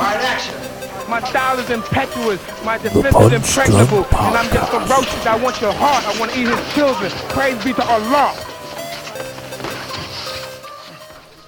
Alright, action. My style is impetuous, my defense is Punch impregnable, Drunk and I'm just ferocious. I want your heart, I want to eat his children. Praise be to Allah.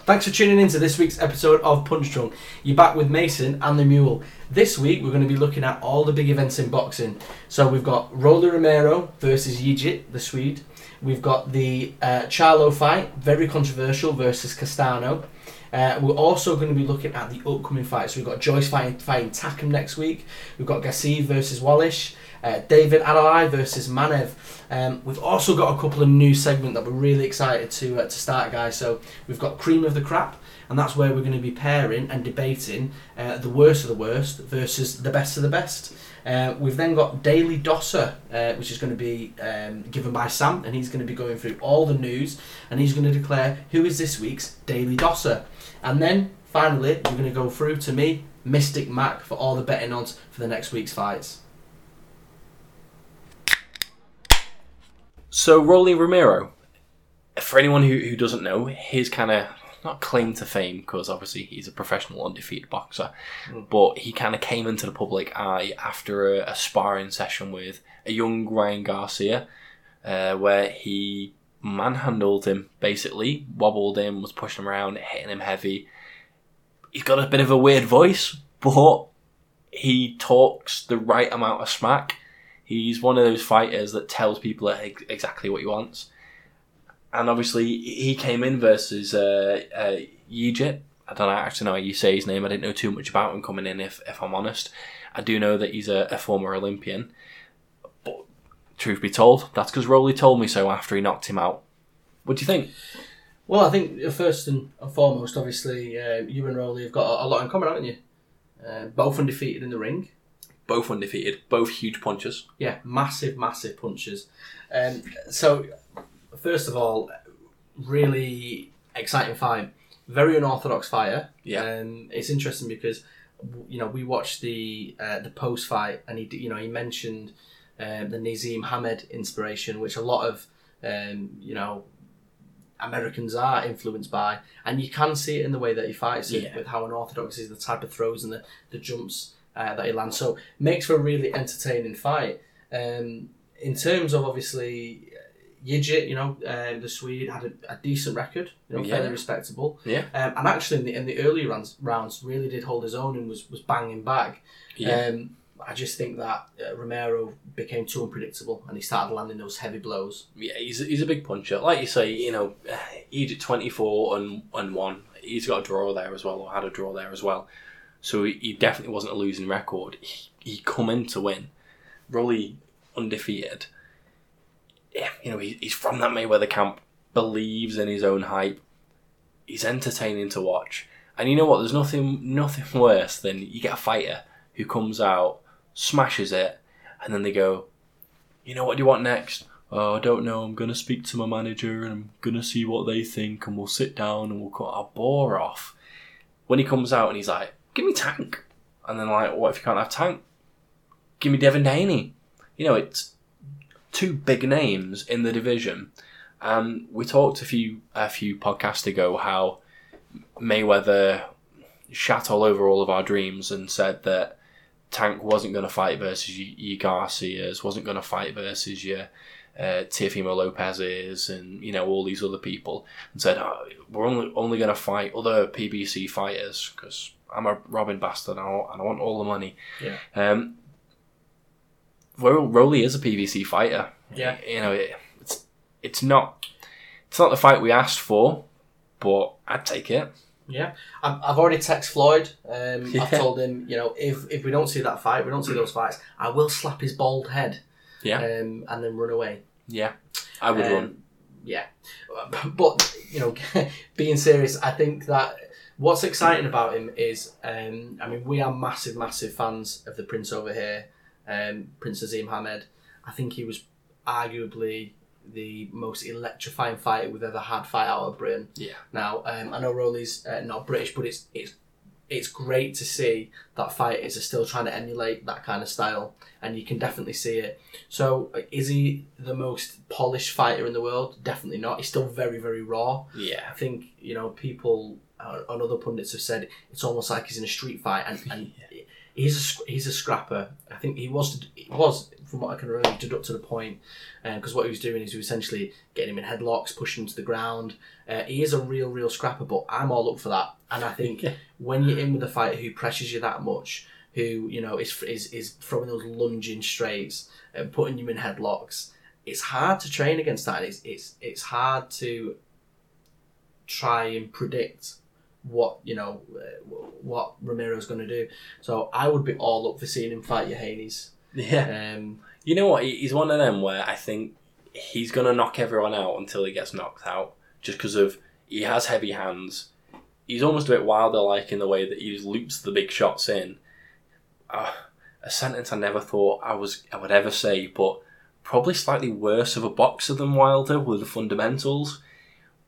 Thanks for tuning in to this week's episode of Punch Drunk. You're back with Mason and the Mule. This week we're going to be looking at all the big events in boxing. So we've got Rolly Romero versus Yigit, the Swede. We've got the uh, Charlo fight, very controversial, versus Castano. Uh, we're also going to be looking at the upcoming fights. We've got Joyce fighting, fighting next week. We've got Gassiev versus Wallisch. Uh, David Adeleye versus Manev. Um, we've also got a couple of new segments that we're really excited to uh, to start, guys. So we've got Cream of the Crap, and that's where we're going to be pairing and debating uh, the worst of the worst versus the best of the best. Uh, we've then got Daily Dosser, uh, which is going to be um, given by Sam, and he's going to be going through all the news, and he's going to declare who is this week's Daily Dosser. And then finally, we're going to go through to me, Mystic Mac, for all the betting odds for the next week's fights. So Rolly Romero, for anyone who, who doesn't know, his kind of not claim to fame because obviously he's a professional undefeated boxer, but he kind of came into the public eye after a, a sparring session with a young Ryan Garcia, uh, where he manhandled him basically, wobbled him, was pushing him around, hitting him heavy. He's got a bit of a weird voice, but he talks the right amount of smack. He's one of those fighters that tells people exactly what he wants. And obviously, he came in versus uh, uh, Yigit. I don't actually know how you say his name. I didn't know too much about him coming in, if, if I'm honest. I do know that he's a, a former Olympian. But truth be told, that's because Rolly told me so after he knocked him out. What do you think? Well, I think uh, first and foremost, obviously, uh, you and Rolly have got a, a lot in common, haven't you? Uh, both undefeated in the ring. Both undefeated, both huge punches. Yeah, massive, massive punches. Um, so, first of all, really exciting fight. Very unorthodox fighter. Yeah. Um, it's interesting because you know we watched the uh, the post fight, and he d- you know he mentioned um, the Naseem Hamed inspiration, which a lot of um, you know Americans are influenced by, and you can see it in the way that he fights Yeah. with how unorthodox is the type of throws and the, the jumps uh, that he lands. So makes for a really entertaining fight. Um, in terms of obviously Yigit, you know, um, the Swede had a, a decent record, you know, Yeah. fairly respectable. Yeah. Um, and actually, in the in the early rounds, rounds, really did hold his own and was was banging back. Um, I just think that uh, Romero became too unpredictable and he started landing those heavy blows. Yeah, he's he's a big puncher. Like you say, you know, Yigit twenty four and and one. He's got a draw there as well, or had a draw there as well. So he, he definitely wasn't a losing record. He, he come in to win. Rolly undefeated. Yeah, you know, he, he's from that Mayweather camp. Believes in his own hype. He's entertaining to watch. And you know what? There's nothing nothing worse than you get a fighter who comes out, smashes it, and then they go, you know what do you want next? Oh, I don't know. I'm gonna speak to my manager and I'm gonna see what they think, and we'll sit down and we'll cut our bore off. When he comes out and he's like, "Give me Tank," and then like, "What if you can't have Tank? Give me Devin Haney." You know, it's two big names in the division. Um, we talked a few a few podcasts ago how Mayweather shat all over all of our dreams and said that Tank wasn't going to fight versus your, your Garcias, wasn't going to fight versus your uh, Teofimo Lopez's, and you know all these other people, and said oh, we're only only going to fight other PBC fighters because I'm a Robin bastard and I, want, and I want all the money. Yeah. Um, Ro- Rolly is a PBC fighter. Yeah. You know it, it's it's not it's not the fight we asked for, but I'd take it. Yeah, I've, I've already texted Floyd. Um, Yeah. I've told him, you know, if if we don't see that fight, we don't see those fights, I will slap his bald head. Yeah. Um, and then run away. Yeah, I would Um, run. Yeah, but you know, being serious, I think that what's exciting about him is, um, I mean, we are massive, massive fans of the Prince over here, um, Prince Naseem Hamed. I think he was arguably the most electrifying fight we've ever had fight out of Britain. Yeah. Now, um, I know Rolly's uh, not British, but it's it's it's great to see that fighters are still trying to emulate that kind of style, and you can definitely see it. So, uh, is he the most polished fighter in the world? Definitely not. He's still very, very raw. Yeah. I think you know people uh, and other pundits have said it's almost like he's in a street fight, and, and he's a he's a scrapper. I think he was he was from what I can remember, did up to the point because what he was doing is he was essentially getting him in headlocks, pushing him to the ground. Uh, he is a real real scrapper, but I'm all up for that, and I think Yeah. when you're in with a fighter who pressures you that much, who you know is is, is throwing those lunging straights and putting you in headlocks, it's hard to train against that. It's it's it's hard to try and predict what you know uh, what Romero's going to do. So I would be all up for seeing him fight your Haney's. Yeah. Um, You know what? He's one of them where I think he's going to knock everyone out until he gets knocked out, just because of he has heavy hands. He's almost a bit wilder, like in the way that he loops the big shots in. Uh, a sentence I never thought I was I would ever say, but probably slightly worse of a boxer than Wilder with the fundamentals.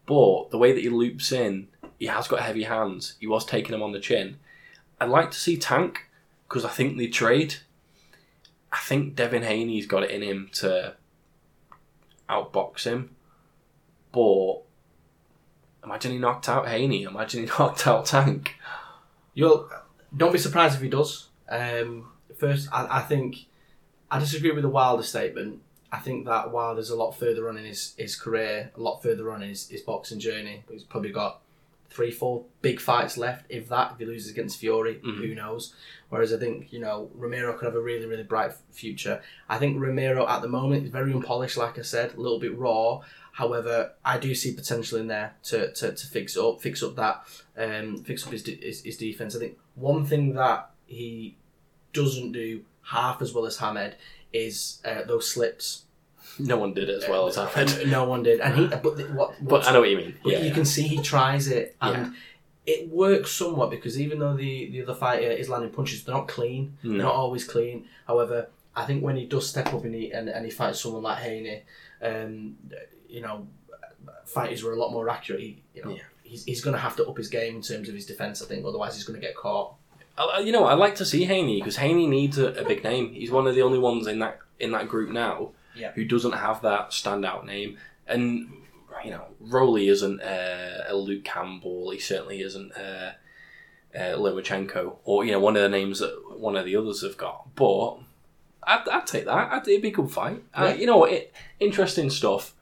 But the way that he loops in, he has got heavy hands. He was taking him on the chin. I'd like to see Tank because I think they trade. I think Devin Haney's got it in him to outbox him. But imagine he knocked out Haney. Imagine he knocked out Tank. You'll don't be surprised if he does. Um, first, I, I think I disagree with the Wilder statement. I think that Wilder's a lot further on in his, his career, a lot further on in his, his boxing journey. He's probably got three, four big fights left, if that. If he loses against Fury, Mhm. who knows? Whereas I think you know Romero could have a really, really bright future. I think Romero at the moment is very unpolished, like I said, a little bit raw. However, I do see potential in there to, to, to fix up, fix up that, um, fix up his, de- his his defense. I think one thing that he doesn't do half as well as Hamed is uh, those slips. No one did it as well as Ahmed. No one did, and he. But the- what? But I know what you mean. Yeah, you yeah. can see he tries it, and it works somewhat because even though the, the other fighter is landing punches, they're not clean. They're No. not always clean. However, I think when he does step up and he and, and he fights someone like Haney, um, you know, fighters were a lot more accurate. He, you know, Yeah. he's, he's going to have to up his game in terms of his defense. I think otherwise he's going to get caught. I- You know, I'd like to see Haney because Haney needs a, a big name. He's one of the only ones in that in that group now Yeah. who doesn't have that standout name. And you know, Rolly isn't uh, a Luke Campbell. He certainly isn't uh, uh, Lomachenko or you know one of the names that one of the others have got. But I'd, I'd take that. I'd, it'd be a good fight. Uh, you know, it, interesting stuff.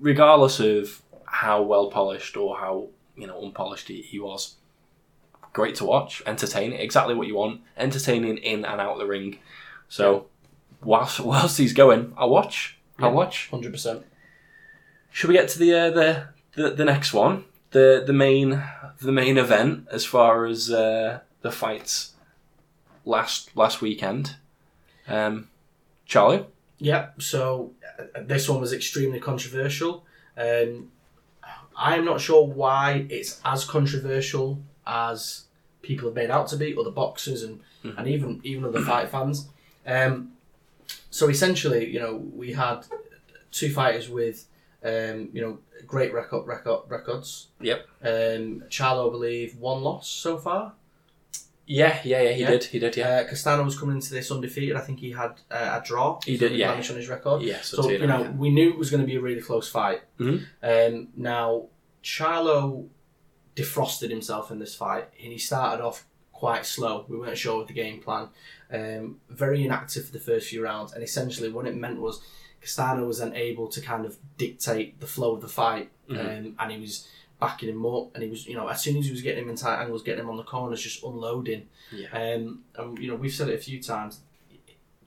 Regardless of how well polished or how you know unpolished he, he was, great to watch, entertaining, exactly what you want, entertaining in and out of the ring. So, whilst whilst he's going, I'll watch. I'll Yeah. watch. Hundred percent. Should we get to the uh, the, the the next one, the the main the main event as far as uh, the fights last last weekend? Um, Charlie, Yeah, so uh, this one was extremely controversial. Um, I'm not sure why it's as controversial as people have made out to be, other boxers and, Mhm. and even even other fight fans. Um, so essentially, you know, we had two fighters with, um, you know, great record, record records. Yep. Um, Charlo, I believe, one loss so far. yeah, yeah, yeah, he Yeah. did, he did, yeah, Uh, Castano was coming into this undefeated. I think he had uh, a draw. He did, yeah. on his record. yes, So you know, we knew it was going to be a really close fight. Mhm. Um, now, Charlo defrosted himself in this fight, and he started off quite slow. We weren't sure with the game plan. Um, very inactive for the first few rounds, and essentially what it meant was Castano was then able to kind of dictate the flow of the fight, Mhm. um, and he was backing him up, and he was, you know, as soon as he was getting him in tight angles, getting him on the corners, just unloading. Yeah. Um, and you know, we've said it a few times.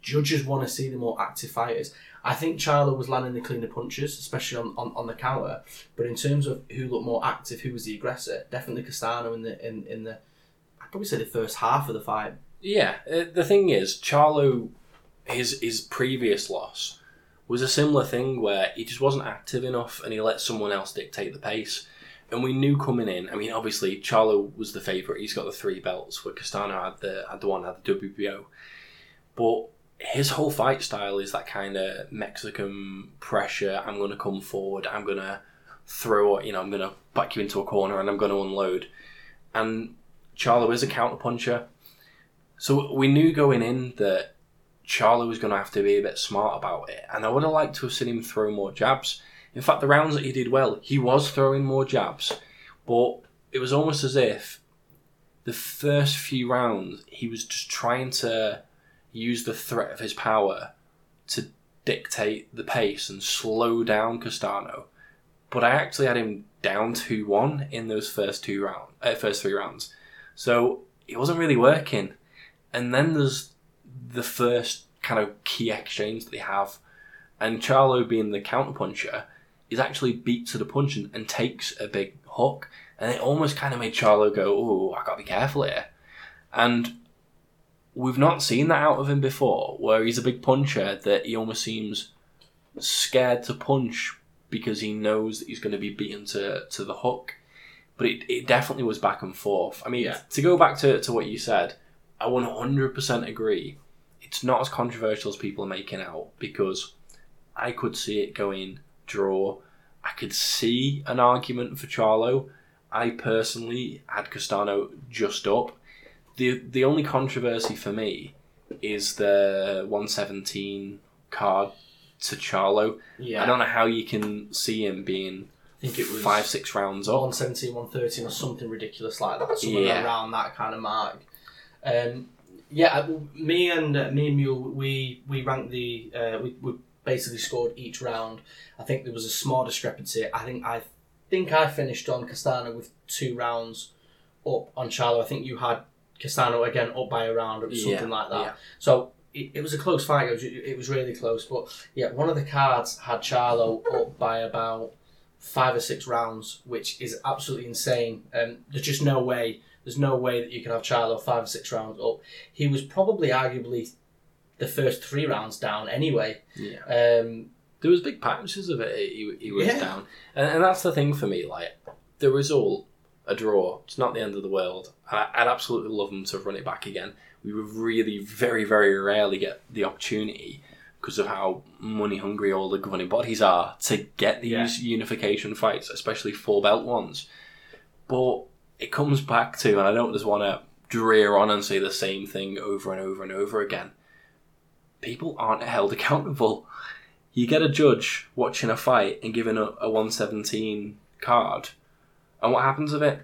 Judges want to see the more active fighters. I think Charlo was landing the cleaner punches, especially on, on, on the counter. But in terms of who looked more active, who was the aggressor, definitely Castano in the in, in the I'd probably say the first half of the fight. Yeah, uh, the thing is, Charlo, his his previous loss was a similar thing where he just wasn't active enough, and he let someone else dictate the pace. And we knew coming in. I mean, obviously, Charlo was the favourite. He's got the three belts, where Castano had the had the one had the WBO. But his whole fight style is that kind of Mexican pressure. I'm going to come forward. I'm going to throw. You know, I'm going to back you into a corner, and I'm going to unload. And Charlo is a counter puncher. So we knew going in that Charlie was going to have to be a bit smart about it, and I would have liked to have seen him throw more jabs. In fact, the rounds that he did well, he was throwing more jabs, but it was almost as if the first few rounds he was just trying to use the threat of his power to dictate the pace and slow down Castano. But I actually had him down two one in those first two round, uh, first three rounds, so it wasn't really working. And then there's the first kind of key exchange that they have, and Charlo being the counterpuncher is actually beat to the punch and, and takes a big hook, and it almost kind of made Charlo go, "Oh, I gotta be careful here," and we've not seen that out of him before, where he's a big puncher that he almost seems scared to punch because he knows that he's going to be beaten to, to the hook. But it, it definitely was back and forth. I mean, Yeah. to go back to, to what you said, I 100% agree. It's not as controversial as people are making out because I could see it going draw. I could see an argument for Charlo. I personally had Castano just up. The the only controversy for me is the 117 card to Charlo. Yeah, I don't know how you can see him being I think it was five, six rounds up. 117, 113 or something ridiculous like that, somewhere Yeah. around that kind of mark. Um, yeah, me and uh, me and Mule, we we ranked the uh, we, we basically scored each round. I think there was a small discrepancy. I think I think I finished on Castano with two rounds up on Charlo. I think you had Castano again up by a round or something Yeah, like that. yeah. So it, it was a close fight. It was, it was really close. But yeah, one of the cards had Charlo up by about five or six rounds, which is absolutely insane. Um, there's just no way. There's no way that you can have Charlo five or six rounds up. He was probably arguably the first three rounds down anyway. Yeah. Um, There was big patches of it. He, he was Yeah. down, and, and that's the thing for me. Like the result, a draw. It's not the end of the world. I, I'd absolutely love them to run it back again. We would really, very, very rarely get the opportunity because of how money hungry all the governing bodies are to get these unification fights, especially four belt ones. But it comes back to, and I don't just want to drear on and say the same thing over and over and over again. People aren't held accountable you get a judge watching a fight and giving a, a 117 card, and what happens with it?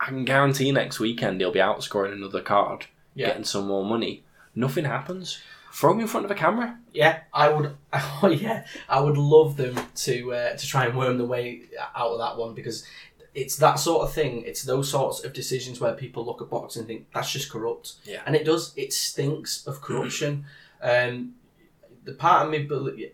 I can guarantee next weekend he'll be outscoring another card, Yeah. getting some more money. Nothing happens. Throw him in front of a camera. yeah, I would. Oh yeah, I would love them to uh, to try and worm the way out of that one because it's that sort of thing. It's those sorts of decisions where people look at boxing and think that's just corrupt. Yeah. and it does. It stinks of corruption. um, the part of me believe.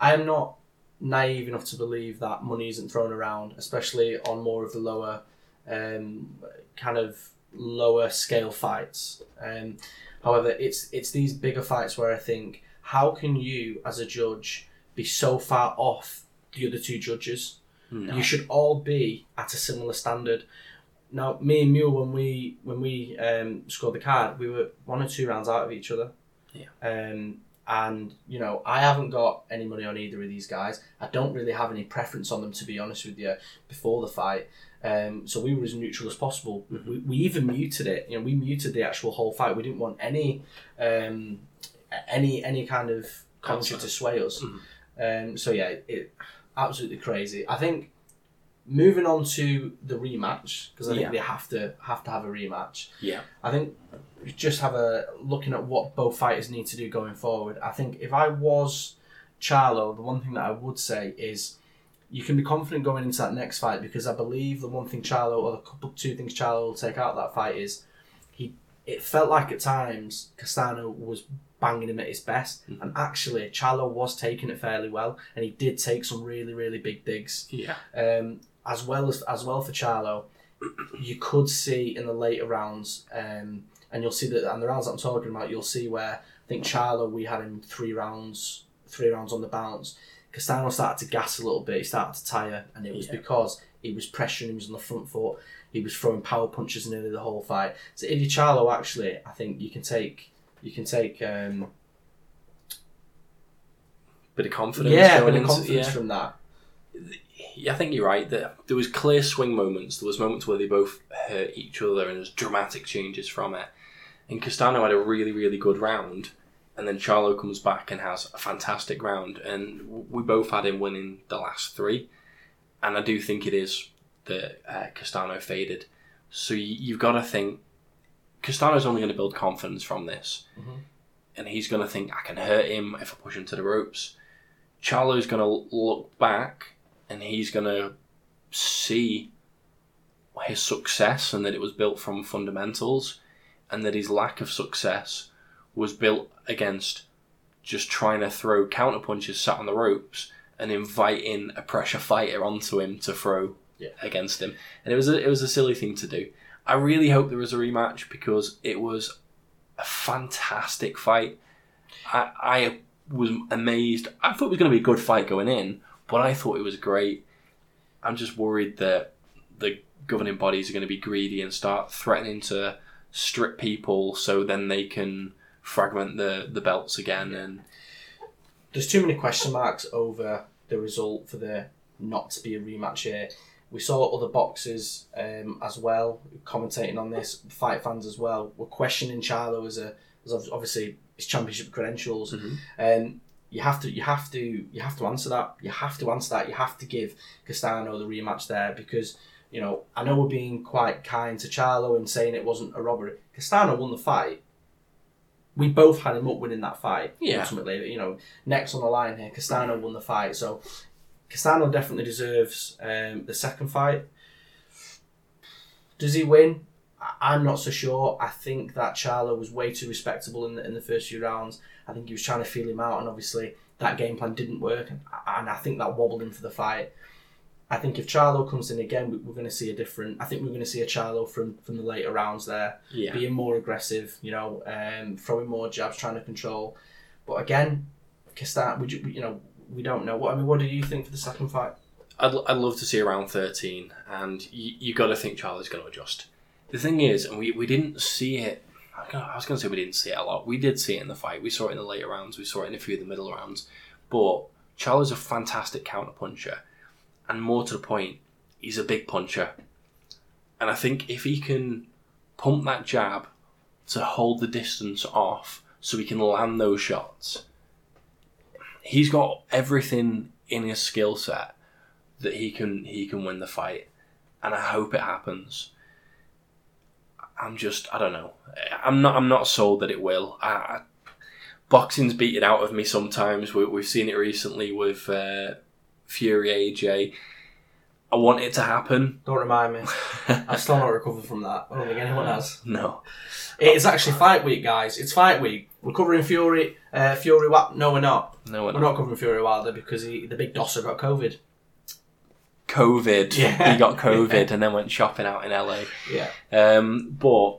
I am not naive enough to believe that money isn't thrown around, especially on more of the lower, um, kind of lower scale fights. Um, however, it's it's these bigger fights where I think, how can you as a judge be so far off the other two judges? No. You should all be at a similar standard. Now, me and Mule, when we when we um, scored the card, we were one or two rounds out of each other. Yeah. Um, and you know, I haven't got any money on either of these guys. I don't really have any preference on them, to be honest with you. Before the fight, um, so we were as neutral as possible. We, we even muted it. You know, we muted the actual whole fight. We didn't want any um, any any kind of commentary to sway us. Mhm. Um, so yeah, it, it absolutely crazy. I think moving on to the rematch because I think Yeah. they have to have to have a rematch. Yeah. I think just have a looking at what both fighters need to do going forward. I think if I was Charlo, the one thing that I would say is you can be confident going into that next fight because I believe the one thing Charlo or the couple two things Charlo will take out of that fight is he it felt like at times Castano was banging him at his best and actually Charlo was taking it fairly well and he did take some really really big digs Yeah. um, as well as as well for Charlo, you could see in the later rounds, um, and you'll see that and the rounds that I'm talking about, you'll see where I think Charlo we had him three rounds, three rounds on the bounce. Castano started to gas a little bit, he started to tire, and it was Yeah. because he was pressuring, he was on the front foot, he was throwing power punches nearly the whole fight. So you Charlo, actually, I think you can take you can take um, Bit of confidence. yeah, bit of into- confidence yeah. from that. Yeah, I think you're right. There, there was clear swing moments. There was moments where they both hurt each other, and there's dramatic changes from it. And Castano had a really, really good round, and then Charlo comes back and has a fantastic round, and we both had him winning the last three. And I do think it is that uh, Castano faded. So you, you've got to think Castano's only going to build confidence from this, and he's going to think I can hurt him if I push him to the ropes. Charlo's going to look back and he's going to see his success and that it was built from fundamentals, and that his lack of success was built against just trying to throw counter punches sat on the ropes and inviting a pressure fighter onto him to throw Yeah. against him. And it was a, it was a silly thing to do. I really hope there was a rematch because it was a fantastic fight. I, I was amazed. I thought it was going to be a good fight going in, but I thought it was great. I'm just worried that the governing bodies are going to be greedy and start threatening to strip people so then they can fragment the, the belts again and There's too many question marks over the result for there not to be a rematch here. We saw other boxers um, as well commentating on this. Fight fans as well were questioning Charlo as a as obviously his championship credentials. Um, you have to you have to you have to answer that. You have to answer that. You have to give Castano the rematch there because you know I know we're being quite kind to Charlo and saying it wasn't a robbery. Castano won the fight. We both had him up winning that fight. Yeah. Ultimately, you know, next on the line here, Castano won the fight. So Castano definitely deserves um, the second fight. Does he win? I- I'm not so sure. I think that Charlo was way too respectable in the, in the first few rounds. I think he was trying to feel him out, and obviously that game plan didn't work, and, and I think that wobbled him for the fight. I think if Charlo comes in again, we- we're going to see a different. I think we're going to see a Charlo from from the later rounds there, yeah. being more aggressive, you know, um, throwing more jabs, trying to control. But again, Castano, we, ju- you know, we don't know. What I mean, what do you think for the second fight? I'd, I'd love to see around 13, and you, you got to think Charlie's going to adjust. The thing is, and we, we didn't see it. I I was going to say we didn't see it a lot. We did see it in the fight. We saw it in the later rounds. We saw it in a few of the middle rounds. But Charlie's a fantastic counter puncher, and more to the point, he's a big puncher. And I think if he can pump that jab to hold the distance off, so he can land those shots, he's got everything in his skill set that he can he can win the fight, and I hope it happens. I'm just I don't know. I'm not I'm not sold that it will. I, I, boxing's beaten out of me sometimes. We, we've seen it recently with uh, Fury AJ. I want it to happen. Don't remind me. I've still not recovered from that. I don't think anyone has. No, It is actually fight week, guys. It's fight week. We're covering Fury. Uh, Fury. Wa- no, we're not. no We're one. not covering Fury Wilder because he, the big dosser got COVID. COVID. Yeah. He got COVID and then went shopping out in LA. Yeah. Um, but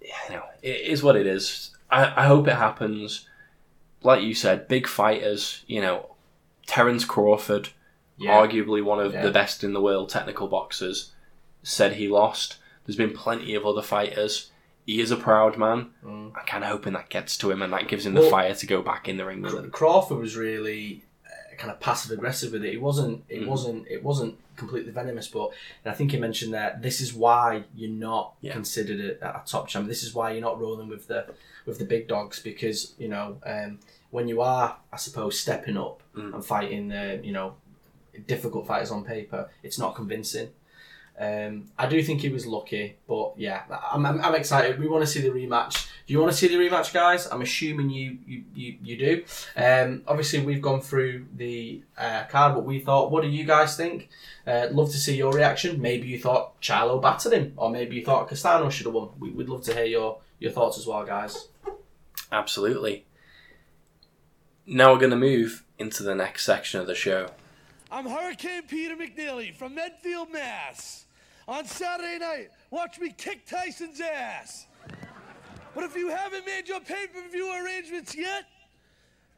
you know, it is what it is. I, I hope it happens. Like you said, big fighters. You know, Terence Crawford, arguably one of Yeah. the best in the world technical boxers, said he lost. There's been plenty of other fighters. He is a proud man. Mm. I'm kind of hoping that gets to him and that gives him Well- the fire to go back in the ring with him. Crawford was really uh, kind of passive aggressive with it. It wasn't. It Mhm. wasn't. It wasn't completely venomous. But and I think he mentioned that this is why you're not Yeah. considered a, a top champ. This is why you're not rolling with the with the big dogs because you know um, when you are, I suppose, stepping up Mm. and fighting, the you know, difficult fighters on paper, it's not convincing. Um, I do think he was lucky, but yeah, I'm, I'm, I'm excited. We want to see the rematch. Do you want to see the rematch, guys? I'm assuming you you, you, you do. Um, obviously, we've gone through the uh, card, what we thought. What do you guys think? Uh, love to see your reaction. Maybe you thought Charlo battered him, or maybe you thought Castano should have won. We, we'd love to hear your, your thoughts as well, guys. Absolutely. Now we're going to move into the next section of the show. I'm Hurricane Peter McNeely from Medfield, Mass. On Saturday night, watch me kick Tyson's ass. But if you haven't made your pay per view arrangements yet,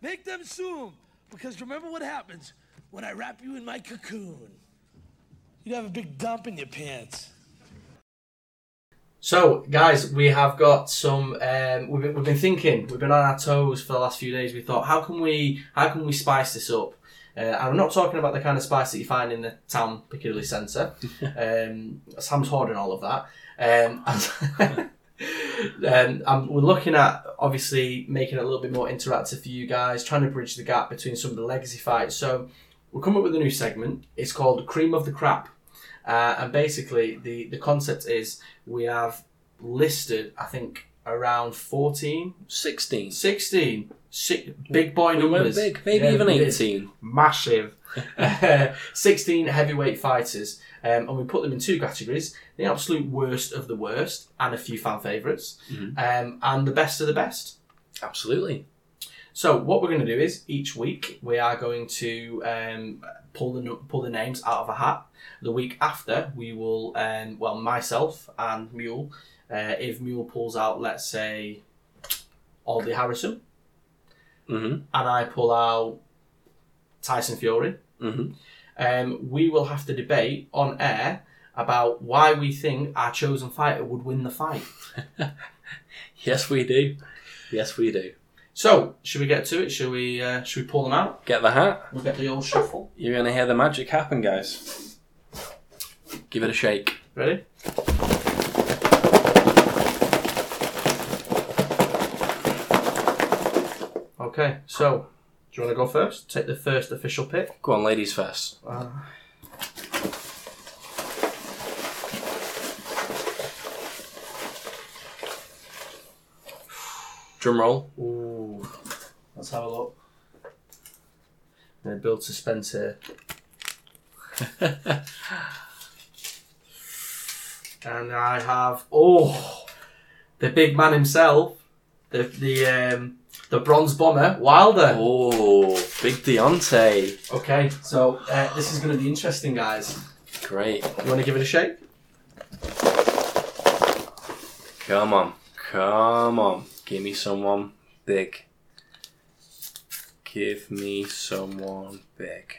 make them soon. Because remember what happens when I wrap you in my cocoon. You'd have a big dump in your pants. So, guys, we have got some. Um, we've, been, we've been thinking. We've been on our toes for the last few days. We thought, how can we, how can we spice this up? Uh, and I'm not talking about the kind of spice that you find in the town Piccadilly Centre. um, Sam's hoarding all of that. Um, and, um, we're looking at obviously making it a little bit more interactive for you guys, trying to bridge the gap between some of the legacy fights. So we're coming up with a new segment. It's called Cream of the Crap. Uh, and basically, the, the concept is we have listed, I think, around 14, 16. 16 si- big boy We numbers. big, maybe Yeah, even 18. Massive. 16 heavyweight fighters. Um, and we put them in two categories the absolute worst of the worst, and a few fan favorites Mhm. um, and the best of the best. Absolutely. So what we're going to do is each week we are going to um, pull the pull the names out of a hat. The week after we will, um, well, myself and Mule. Uh, if Mule pulls out, let's say, Audley Harrison, hmm and I pull out Tyson Fury, hmm um, we will have to debate on air about why we think our chosen fighter would win the fight. Yes, we do. Yes, we do. So, should we get to it? Should we? Uh, should we pull them out? Get the hat. We'll get the old shuffle. You're going to hear the magic happen, guys. Give it a shake. Ready? Okay, so do you want to go first? Take the first official pick. Go on, ladies first. Uh, Drum roll. ooh, let's have a look. I'm gonna build suspense here. and I have oh, the big man himself, the the um, the bronze bomber Wilder. Oh, big Deontay. Okay, so uh, this is going to be interesting, guys. Great. You want to give it a shake? Come on. Come on. Give me someone big. Give me someone big.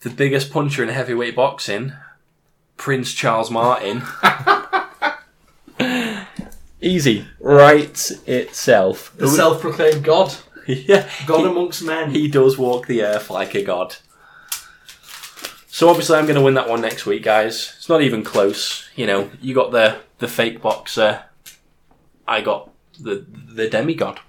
The biggest puncher in heavyweight boxing, Prince Charles Martin. Easy. Right itself. The self-proclaimed god, yeah. god he- amongst men. he does walk the earth like a god. So obviously, I'm going to win that one next week, guys. It's not even close. You know, you got the the fake boxer. I got the the demigod.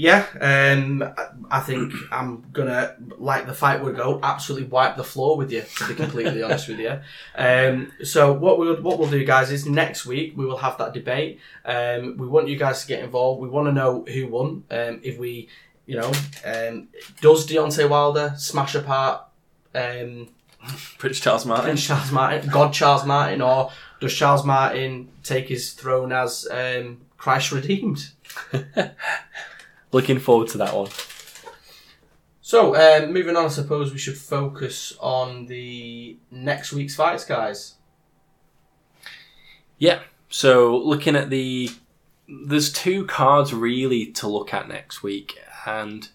Yeah, um, I think I'm gonna, like the fight would go, absolutely wipe the floor with you. To be completely honest with you. Um, so what we'll what we'll do, guys, is next week we will have that debate. Um, we want you guys to get involved. We want to know who won. Um, if we, you know, um, does Deontay Wilder smash apart um, Prince Charles Martin. Prince Charles Martin, God Charles Martin, or does Charles Martin take his throne as um, Christ redeemed? Looking forward to that one. So, um, moving on, I suppose we should focus on the next week's fights, guys. Yeah. So looking at the, there's two cards really to look at next week, and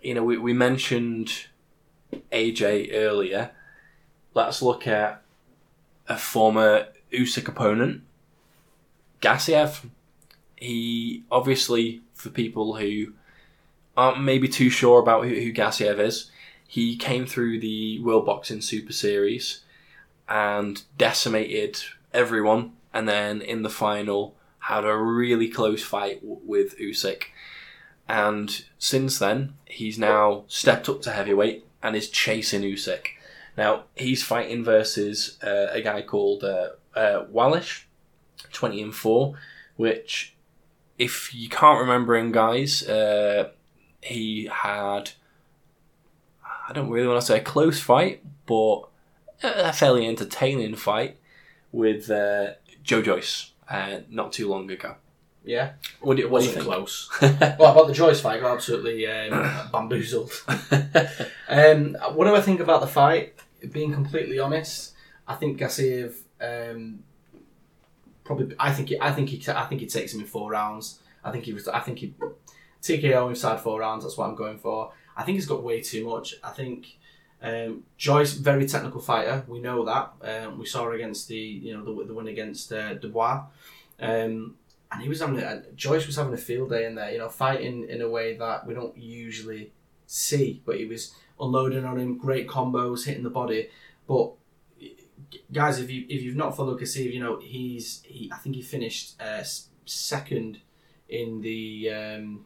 you know we we mentioned AJ earlier. Let's look at a former Usyk opponent, Gassiev. He obviously, for people who aren't maybe too sure about who, who Gassiev is, he came through the World Boxing Super Series and decimated everyone, and then in the final had a really close fight w- with Usyk. And since then, he's now stepped up to heavyweight and is chasing Usyk. Now he's fighting versus uh, a guy called uh, uh, Wallish, twenty and four, which, if you can't remember him, guys, uh, he had. I don't really want to say a close fight, but a fairly entertaining fight with uh, Joe Joyce uh, not too long ago. Yeah, What do, it what do you wasn't think? close. well, about the Joyce fight, I got absolutely um, bamboozled. Um, what do I think about the fight? Being completely honest, I think Gassiev um, probably. I think. He, I think he. I think he takes him in four rounds. I think he was. I think he TKO inside four rounds. That's what I'm going for. I think he's got way too much. I think um, Joyce, very technical fighter. We know that. Um, we saw her against the you know the, the win against uh, Dubois. Um, and he was having a, Joyce was having a field day in there, you know, fighting in a way that we don't usually see. But he was unloading on him, great combos, hitting the body. But guys, if you if you've not followed Gassiev, you know he's he. I think he finished uh, second in the um,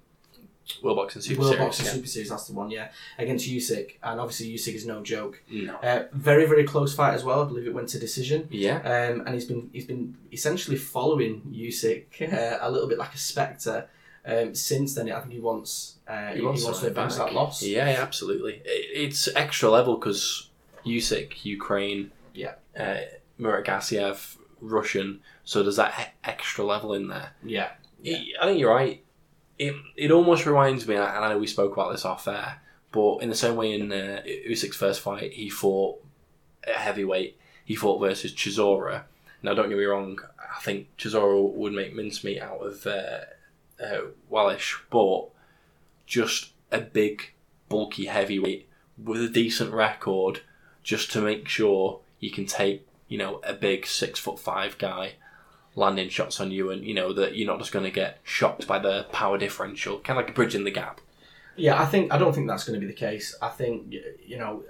World Boxing Super World Series. Boxing yeah. Super Series, that's the one, yeah, against Usyk, and obviously Usyk is no joke. No. Uh, very very close fight as well. I believe it went to decision. Yeah. Um, and he's been he's been essentially following Usyk uh, a little bit like a spectre. Um, since then, I think he wants uh, he, wants, to something avenge that loss. Yeah, yeah, absolutely. It, it's extra level because Usyk, Ukraine, Yeah. uh, Murat Gassiev, Russian. So there's that e- extra level in there. yeah, I think you're right. It it almost reminds me, and I know we spoke about this off air, but in the same way in uh, Usyk's first fight, he fought at heavyweight. He fought versus Chisora. Now, don't get me wrong. I think Chisora would make mincemeat out of uh, uh, Wallisch, but just a big, bulky heavyweight with a decent record, just to make sure you can take, you know, a big six foot five guy landing shots on you, and you know that you're not just going to get shocked by the power differential, kind of like bridging the gap. yeah. I think I don't think that's going to be the case. I think you know.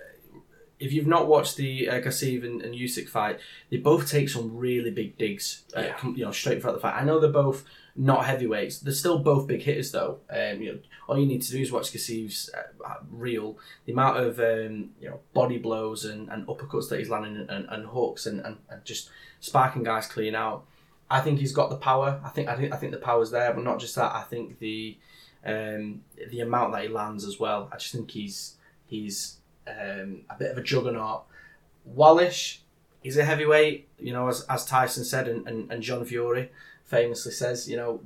If you've not watched the uh, Gassiev and, and Usyk fight, they both take some really big digs, uh, Yeah. you know, straight throughout the fight. I know they're both not heavyweights. They're still both big hitters, though. Um, you know, all you need to do is watch Gassiev's uh, reel. The amount of um, you know body blows and, and uppercuts that he's landing and, and hooks and, and, and just sparking guys clean out. I think he's got the power. I think I think I think the power's there, but not just that. I think the um, the amount that he lands as well. I just think he's he's um, a bit of a juggernaut. Wallisch, he's a heavyweight. You know, as, as Tyson said, and, and, and John Fury famously says, you know,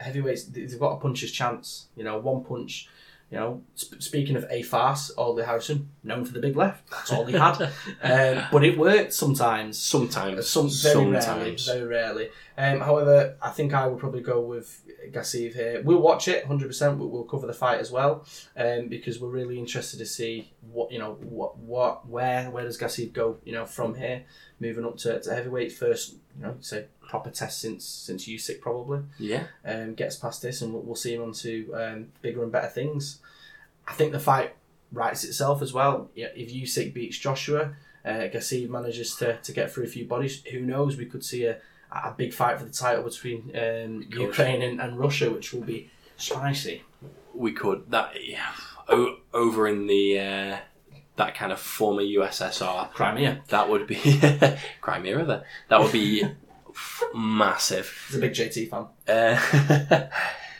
heavyweights they've got a puncher's chance. You know, one punch. You know, sp- speaking of a farce, Audley Harrison, known for the big left. That's all he had. um, but it worked sometimes. Sometimes, Some very rarely, very rarely. Um, however, I think I would probably go with Gassiev here. We'll watch it, hundred percent. We'll, we'll cover the fight as well, um, because we're really interested to see what you know, what, what, where, where does Gassiev go? You know, from here, moving up to, to heavyweight first. You know, say proper test since since Usyk probably Yeah, um, gets past this, and we'll, we'll see him on to um, bigger and better things. I think the fight writes itself as well. Yeah, if Usyk beats Joshua, uh, Gassiev manages to, to get through a few bodies. Who knows? We could see a, a big fight for the title between um. Ukraine and, and Russia, which will be spicy. we could that yeah, o- over in the uh, that kind of former USSR. Crimea. That would be Crimea. There, that would be massive. He's a big JT fan. Uh,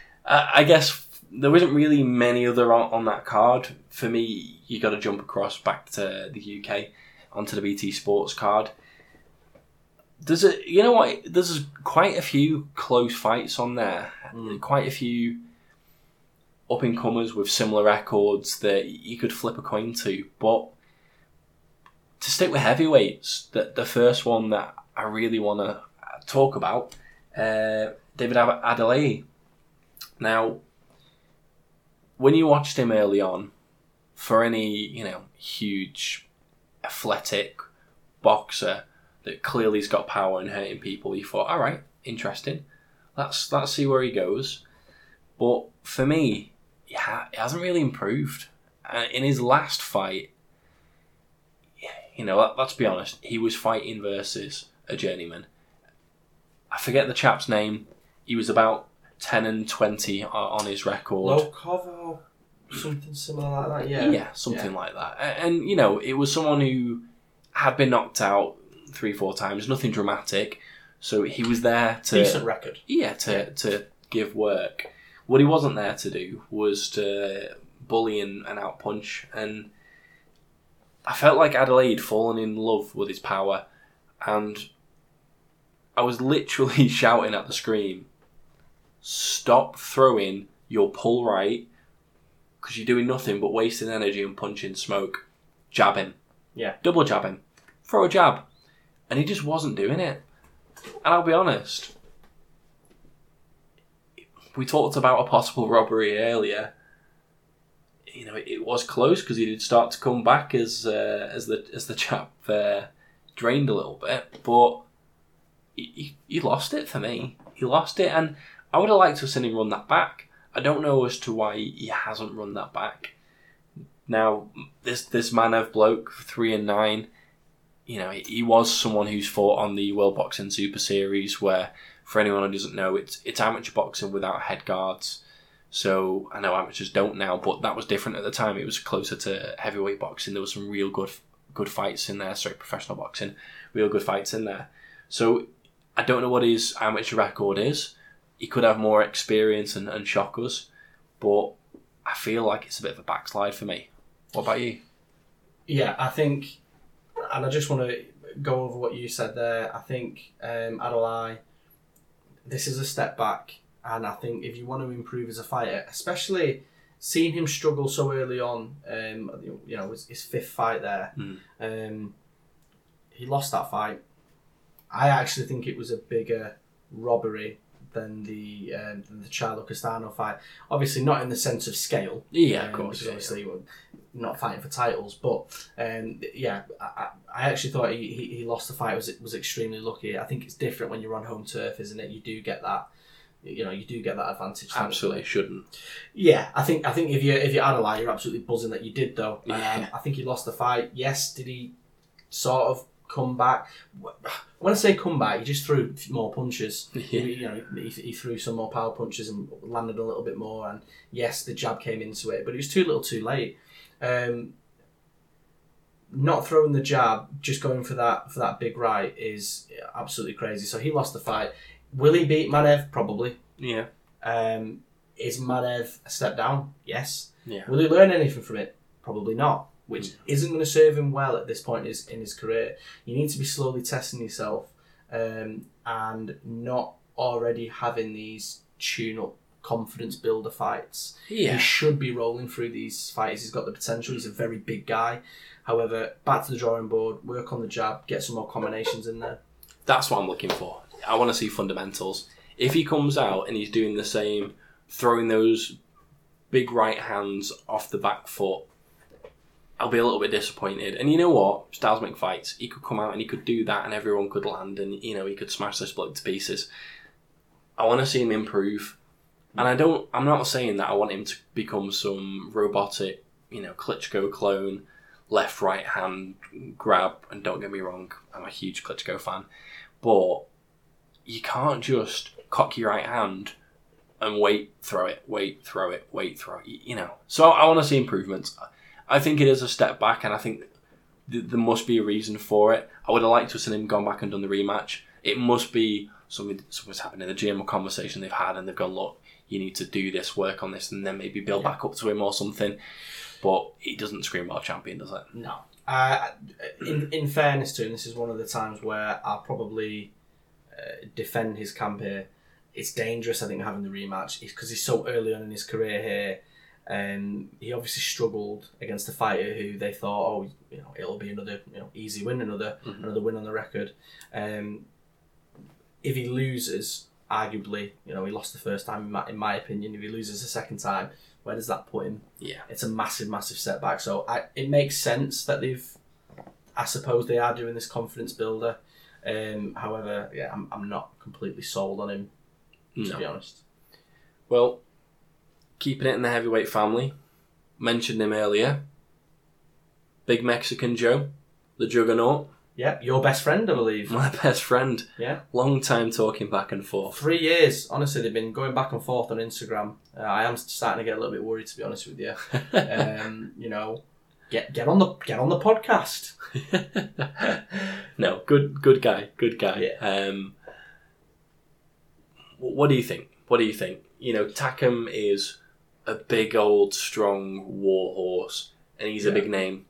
I guess there wasn't really many other on, on that card. For me, you got to jump across back to the UK onto the BT Sports card. There's a, you know what? There's quite a few close fights on there. Quite a few up and comers with similar records that you could flip a coin to. But to stick with heavyweights, the the first one that I really want to talk about, uh, David Ad- Adeleye. Now, when you watched him early on, for any you know huge, athletic boxer that clearly has got power and hurting people, you thought, all right, interesting. Let's let's see where he goes. But for me, yeah, it hasn't really improved. Uh, in his last fight, you know, let, let's be honest, he was fighting versus a journeyman. I forget the chap's name. He was about ten and twenty o- on his record. Lokovo, something similar like that. Yeah. Yeah, something like that. A- And, you know, it was someone who had been knocked out three, four times, nothing dramatic. So he was there to Decent record. yeah, to, to give work. What he wasn't there to do was to bully and, and outpunch. And I felt like Adeleye fallen in love with his power. And I was literally shouting at the screen, stop throwing your pull right because you're doing nothing but wasting energy and punching smoke. jabbing. Yeah. Double jabbing. Throw a jab. And he just wasn't doing it. And I'll be honest, we talked about a possible robbery earlier. You know, it, was close because he did start to come back as uh, as the as the chap uh, drained a little bit, but he, he, lost it for me. He lost it, and I would have liked to have seen him run that back. I don't know as to why he hasn't run that back. Now, this this Manev bloke, three and nine, you know, he was someone who's fought on the World Boxing Super Series, where, for anyone who doesn't know, it's it's amateur boxing without head guards. So I know amateurs don't now, but that was different at the time. It was closer to heavyweight boxing. There was some real good good fights in there. Sorry, professional boxing, real good fights in there. So I don't know what his amateur record is. He could have more experience and, and shock us, but I feel like it's a bit of a backslide for me. What about you? Yeah, I think, and I just want to go over what you said there. I think um, this is a step back, and I think if you want to improve as a fighter, especially seeing him struggle so early on, um, you know, his, his fifth fight there, Mm. um, he lost that fight. I actually think it was a bigger robbery than the um, than the Charlo Castano fight. Obviously, not in the sense of scale. Yeah, of um, course. because yeah, obviously we're not fighting for titles, but um, yeah, I, I actually thought he, he, he lost the fight was was extremely lucky. I think it's different when you're on home turf, isn't it? You do get that. You know, you do get that advantage. absolutely shouldn't. Yeah, I think I think if you if you're Adeleye, you're absolutely buzzing that you did though. Yeah. Um, I think he lost the fight. Yes, did he sort of come back? When I say come back, he just threw more punches. Yeah. You know, he, he threw some more power punches and landed a little bit more. And yes, the jab came into it, but it was too little, too late. Um, not throwing the jab, just going for that for that big right is absolutely crazy. So he lost the fight. Will he beat Manev? Probably. Yeah, Um, is Manev a step down? Yes. yeah. Will he learn anything from it? Probably not. Which Mm. isn't going to serve him well at this point in his, in his career. You need to be slowly testing yourself um, and not already having these tune up confidence builder fights. Yeah. He should be rolling through these fights. He's got the potential. He's a very big guy. However, back to the drawing board, work on the jab, get some more combinations in there. That's what I'm looking for. I want to see fundamentals. If he comes out and he's doing the same, throwing those big right hands off the back foot, I'll be a little bit disappointed. And you know what? Styles make fights. He could come out and he could do that, and everyone could land, and you know he could smash this bloke to pieces. I want to see him improve, and I don't. I'm not saying that I want him to become some robotic, you know, Klitschko clone, left right hand grab. And don't get me wrong, I'm a huge Klitschko fan, but you can't just cock your right hand and wait, throw it, wait, throw it, wait, throw it. You know. So I want to see improvements. I think it is a step back, and I think th- there must be a reason for it. I would have liked to have seen him gone back and done the rematch. It must be something something's happened in the gym or conversation they've had, and they've gone, look, you need to do this, work on this, and then maybe build back up to him or something. But it doesn't scream world champion, does it? No. Uh, in, in fairness to him, this is one of the times where I'll probably uh, defend his camp here. It's dangerous, I think, having the rematch because he's so early on in his career here. Um, he obviously struggled against a fighter who they thought, oh, you know, it'll be another you know easy win, another another win on the record. Um, if he loses, arguably, you know, he lost the first time. In my, in my opinion, if he loses the second time, where does that put him? Yeah. it's a massive, massive setback. So I, it makes sense that they've, I suppose they are doing this confidence builder. Um, however, yeah, I'm, I'm not completely sold on him, to No. be honest. Well, keeping it in the heavyweight family, mentioned him earlier. Big Mexican Joe, the juggernaut, Yeah, your best friend, I believe. my best friend. Yeah, Long time talking back and forth. three years. Honestly, they've been going back and forth on Instagram. Uh, I am starting to get a little bit worried, to be honest with you. Um, you know, get get on the get on the podcast. no, good good guy, good guy. Um, what do you think? What do you think? You know, Takam is a big old strong war horse, and he's a Yeah. big name.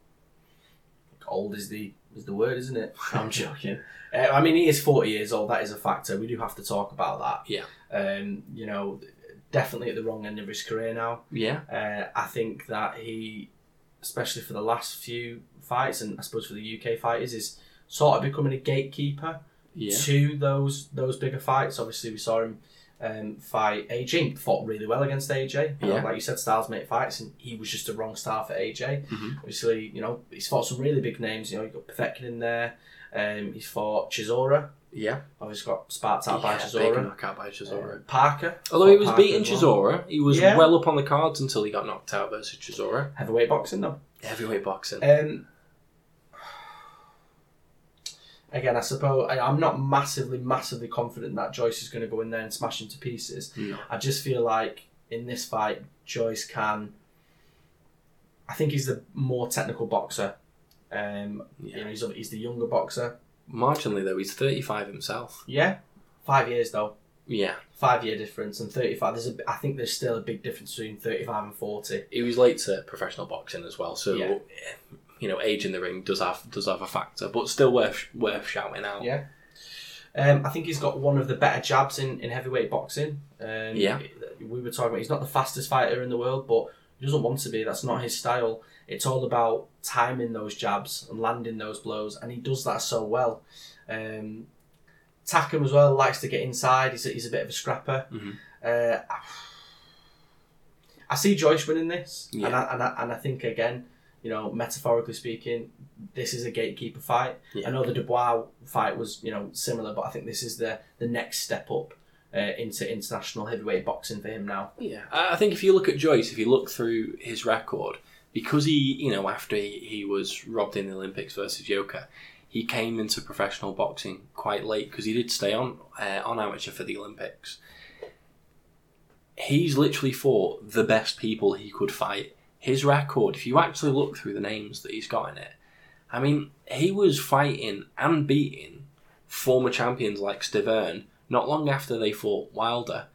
Old is the is the word, isn't it? I'm joking. Uh, I mean, he is 40 years old. That is a factor. We do have to talk about that. Yeah. Um, you know, definitely at the wrong end of his career now. Yeah, Uh, I think that he, especially for the last few fights, and I suppose for the UK fighters, is sort of becoming a gatekeeper yeah, to those those bigger fights. Obviously, we saw him um, fight AJ. Fought really well against AJ. You know, Yeah. like you said, styles make fights, and he was just a wrong star for AJ. Mhm. Obviously, you know he's fought some really big names. You know, you got Povetkin in there. Um, he's fought Chisora. yeah. Obviously, got sparked out by Yeah, big Chisora. knockout by Chisora. Uh, Parker. Although he was Parker beating as well. Chisora, he was Yeah. well up on the cards until he got knocked out versus Chisora. Heavyweight boxing though. Heavyweight boxing. Um, again, I suppose I, I'm not massively, massively confident that Joyce is going to go in there and smash him to pieces. No. I just feel like in this fight, Joyce can. I think he's the more technical boxer. Um, Yeah. you know, he's, he's the younger boxer. Marginally though, he's 35 himself. Yeah, five years though. Yeah. Five year difference and thirty five. There's a. I think there's still a big difference between thirty five and forty. He was late to professional boxing as well, so Yeah. You know, age in the ring does have does have a factor, but still worth worth shouting out. Yeah. Um, I think he's got one of the better jabs in, in heavyweight boxing. Um, Yeah. We were talking about he's not the fastest fighter in the world, but he doesn't want to be. That's not his style. It's all about timing those jabs and landing those blows, and he does that so well. Um, Takam as well likes to get inside. He's a, he's a bit of a scrapper. Mhm. Uh, I see Joyce winning this, and, I, and, I, and I think again, you know, metaphorically speaking, this is a gatekeeper fight. Yeah. I know the Dubois fight was you know similar, but I think this is the the next step up uh, into international heavyweight boxing for him now. Yeah, I think if you look at Joyce, if you look through his record, because he, you know, after he, he was robbed in the Olympics versus Yoka, he came into professional boxing quite late because he did stay on uh, on amateur for the Olympics. He's literally fought the best people he could fight. His record, if you actually look through the names that he's got in it, I mean, he was fighting and beating former champions like Stiverne not long after they fought Wilder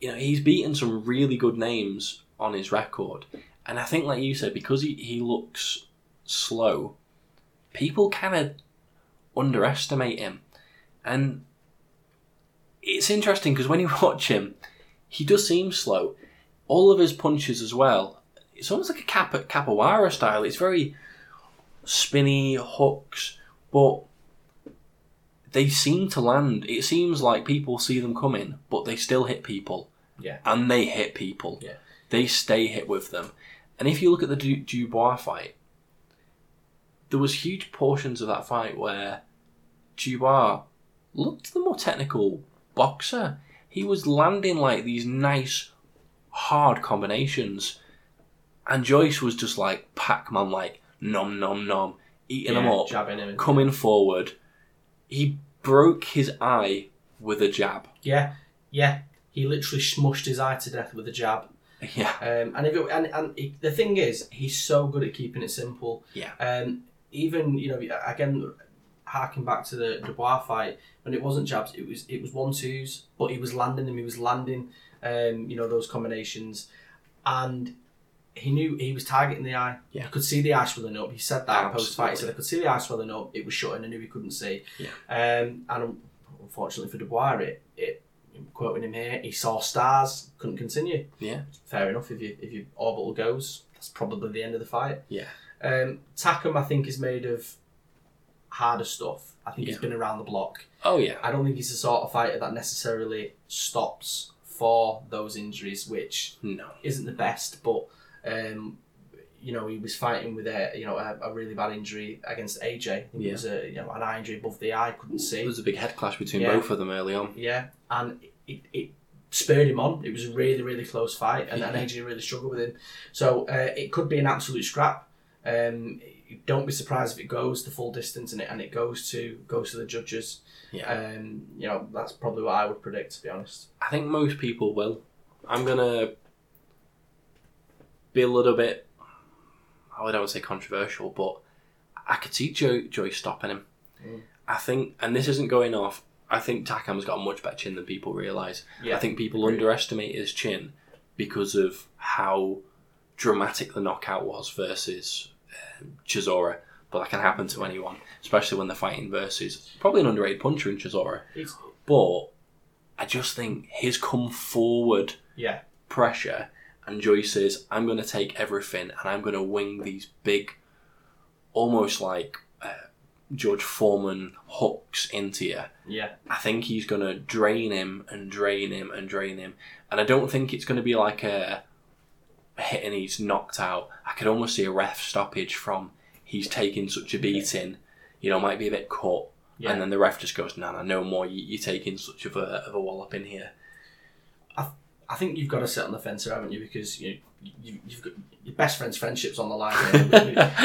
you know, he's beaten some really good names on his record. And I think, like you said, because he, he looks slow, people kind of underestimate him. And it's interesting because when you watch him, he does seem slow. All of his punches as well, it's almost like a Cap- Capoeira style. It's very spinny hooks, but they seem to land. It seems like people see them coming, but they still hit people. Yeah. And they hit people. Yeah. They stay hit with them. And if you look at the Du- Dubois fight, there was huge portions of that fight where Dubois looked the more technical boxer. He was landing like these nice, hard combinations, and Joyce was just like Pac-Man, like nom nom nom, eating them Yeah, up, jabbing him. coming forward. He broke his eye with a jab. Yeah, yeah. He literally smushed his eye to death with a jab. Yeah, Um, and if it, and and he, the thing is, he's so good at keeping it simple. Yeah. Um, even you know, again, harking back to the Dubois fight when it wasn't jabs, it was it was one twos, but he was landing them. He was landing, um, you know, those combinations, and he knew he was targeting the eye. Yeah. I could see the eye swelling up. He said that post fight. He said I could see the eye swelling up. It was shut, and I knew he couldn't see. Yeah. Um, and unfortunately for Dubois, it it. Quoting him here, he saw stars, couldn't continue yeah, fair enough. If you if your orbital goes, that's probably the end of the fight. yeah, Um, Takam, I think, is made of harder stuff. I think he's been around the block. oh yeah, I don't think he's the sort of fighter that necessarily stops for those injuries, which no, isn't the best. But um, you know, he was fighting with a you know a, a really bad injury against AJ. Yeah. It was a you know an eye injury above the eye, couldn't see. there was a big head clash between Yeah. both of them early on. Yeah, and it, it spurred him on. It was a really, really close fight, and, and AJ really struggled with him. So uh, it could be an absolute scrap. Um, don't be surprised if it goes the full distance and it and it goes to goes to the judges. Yeah, Um, you know that's probably what I would predict, to be honest. I think most people will. I'm gonna be a little bit. I don't want to say controversial, but I could see Joe Joyce stopping him. Mm. I think, and this isn't going off. I think Takam's got a much better chin than people realise. Yeah, I think people agreed. underestimate his chin because of how dramatic the knockout was versus um, Chisora. But that can happen to anyone, especially when they're fighting versus probably an underrated puncher in Chisora. But I just think his come forward yeah, pressure and Joyce says, I'm going to take everything and I'm going to wing these big, almost like uh, George Foreman hooks into you. yeah, I think he's going to drain him and drain him and drain him. And I don't think it's going to be like a hit and he's knocked out. I could almost see a ref stoppage from he's taking such a beating, you know, might be a bit cut. yeah. And then the ref just goes, no, no, no more. You, you're taking such of a, of a wallop in here. I think you've got to sit on the fence here, haven't you? Because you, you you've got your best friend's friendships on the line. We-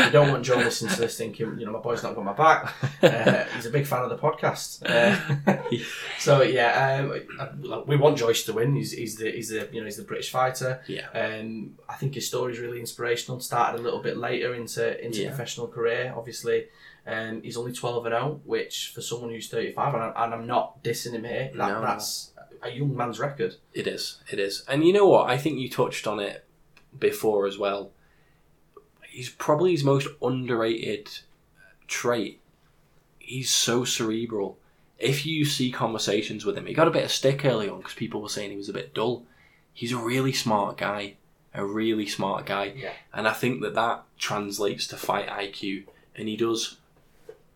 we don't want Joe listening to this thinking, you know, my boy's not got my back. Uh, he's a big fan of the podcast. Uh, so yeah, um, we want Joyce to win. He's, he's the he's the you know he's the British fighter. Yeah. Um, I think his story is really inspirational. Started a little bit later into into Yeah. professional career. Obviously, um, he's only twelve and zero, which for someone who's thirty five, and, I- and I'm not dissing him here. That, no. that's a young man's record. It is. It is. And you know what? I think you touched on it before as well. He's probably his most underrated trait. He's so cerebral. If you see conversations with him, he got a bit of stick early on because people were saying he was a bit dull. He's a really smart guy. A really smart guy. Yeah. And I think that that translates to fight IQ. And he does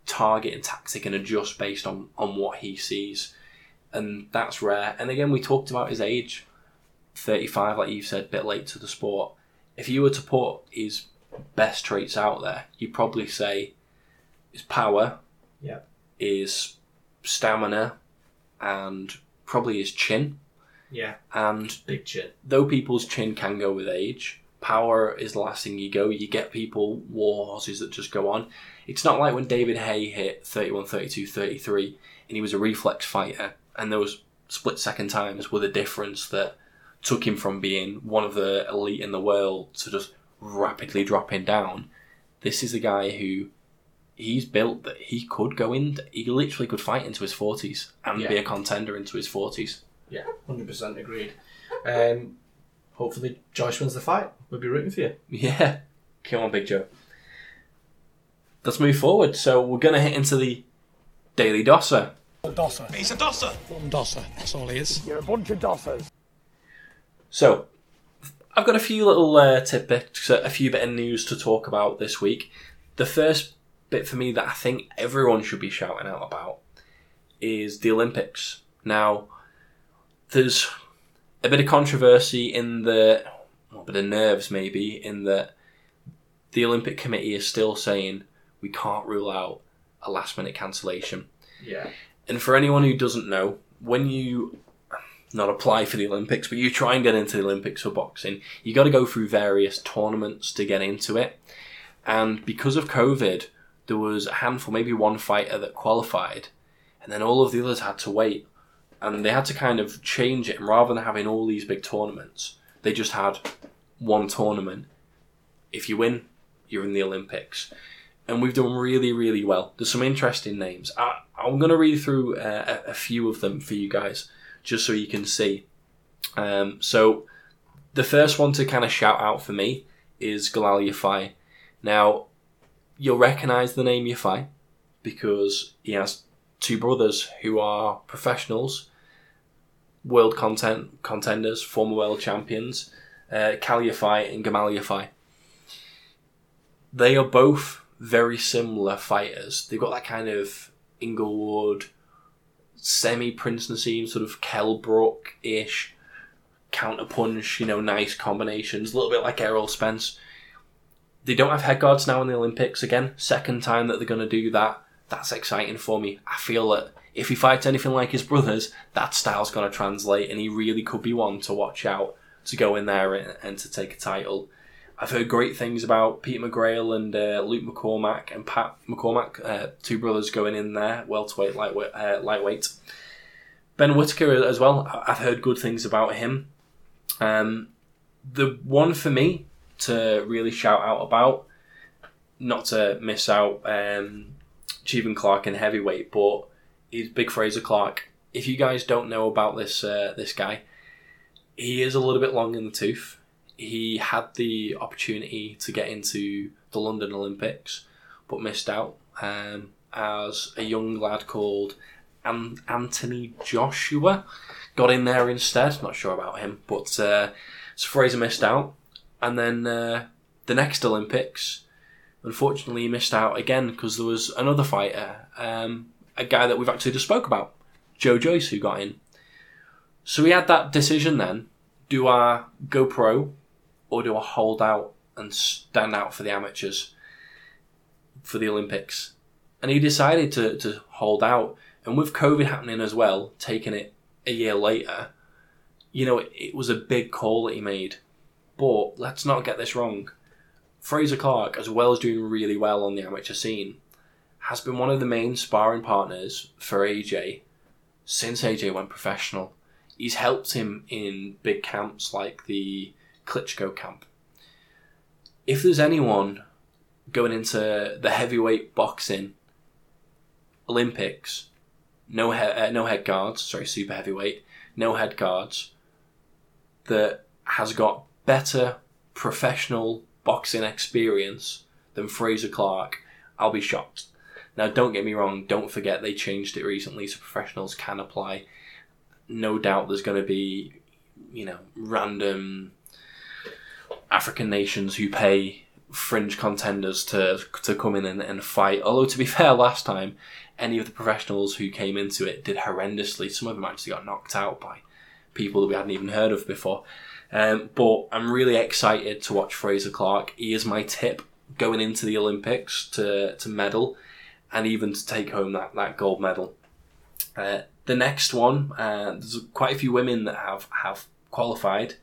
target and tactic and adjust based on, on what he sees. And that's rare. And again, we talked about his age 35, like you said, a bit late to the sport. If you were to put his best traits out there, you'd probably say his power, Yeah. his stamina, and probably his chin. Yeah, And big chin. though people's chin can go with age, power is the last thing you go. You get people, war horses that just go on. It's not like when David Haye hit 31, 32, 33, and he was a reflex fighter, and those split second times were the difference that took him from being one of the elite in the world to just rapidly dropping down. This is a guy who he's built that he could go in, he literally could fight into his 40s and be a contender into his 40s. Yeah, hundred percent agreed. Um, hopefully Joyce wins the fight. We'll be rooting for you. Yeah. Come on, Big Joe. Let's move forward. So we're going to hit into the Daily Dosser. Dosser. He's a dosser. Dosser. That's all he is. You're a bunch of dossers. So I've got a few little uh, tidbits, a few bit of news to talk about this week. The first bit for me that I think everyone should be shouting out about is the Olympics. Now, there's a bit of controversy in the, well, a bit of nerves maybe, in that the Olympic Committee is still saying we can't rule out a last minute cancellation. Yeah. And for anyone who doesn't know, when you not apply for the Olympics, but you try and get into the Olympics for boxing, you got to go through various tournaments to get into it. And because of COVID, there was a handful, maybe one fighter that qualified, and then all of the others had to wait. And they had to kind of change it, and rather than having all these big tournaments, they just had one tournament. If you win, you're in the Olympics and we've done really, really well. There's some interesting names. I, I'm going to read through uh, a, few of them for you guys, just so you can see. Um, so, the first one to kind of shout out for me is Galal Yafai. Now, you'll recognise the name Yafai because he has two brothers who are professionals, world content contenders, former world champions, uh, Kal Yafai and Gamal Yafai they are both very similar fighters. They've got that kind of Inglewood, semi Prince Naseem, sort of Kell Brook ish counter punch, you know, nice combinations, a little bit like Errol Spence. They don't have head guards now in the Olympics again. Second time that they're going to do that. That's exciting for me. I feel that if he fights anything like his brothers, that style's going to translate, and he really could be one to watch out to go in there and to take a title. I've heard great things about Pete McGrail and uh, Luke McCormack and Pat McCormack, uh, two brothers going in there, welterweight, lightweight. Uh, lightweight. Ben Whittaker as well. I've heard good things about him. Um, the one for me to really shout out about, not to miss out, um, Clarke in heavyweight, but is Big Frazer Clarke. If you guys don't know about this uh, this guy, he is a little bit long in the tooth he had the opportunity to get into the London Olympics, but missed out um, as a young lad called An- Anthony Joshua got in there instead. Not sure about him, but uh, so Frazer missed out, and then uh, the next Olympics, unfortunately, he missed out again because there was another fighter, um, a guy that we've actually just spoke about, Joe Joyce, who got in. So we had that decision then: do I go pro or do I hold out and stand out for the amateurs for the Olympics? And he decided to, to hold out. And with COVID happening as well, taking it a year later, you know, it, it was a big call that he made. But let's not get this wrong. Frazer Clarke, as well as doing really well on the amateur scene, has been one of the main sparring partners for AJ since AJ went professional. He's helped him in big camps like the Klitschko camp. If there's anyone going into the heavyweight boxing Olympics, no he- uh, no head guards, sorry, super heavyweight, no head guards, that has got better professional boxing experience than Frazer Clarke, I'll be shocked. Now, don't get me wrong, don't forget they changed it recently so professionals can apply. No doubt there's going to be, you know, random African nations who pay fringe contenders to to come in and, and fight. Although, to be fair, last time, any of the professionals who came into it did horrendously. Some of them actually got knocked out by people that we hadn't even heard of before. Um, but I'm really excited to watch Frazer Clarke. He is my tip going into the Olympics to, to medal and even to take home that, that gold medal. Uh, the next one, uh, there's quite a few women that have, have qualified,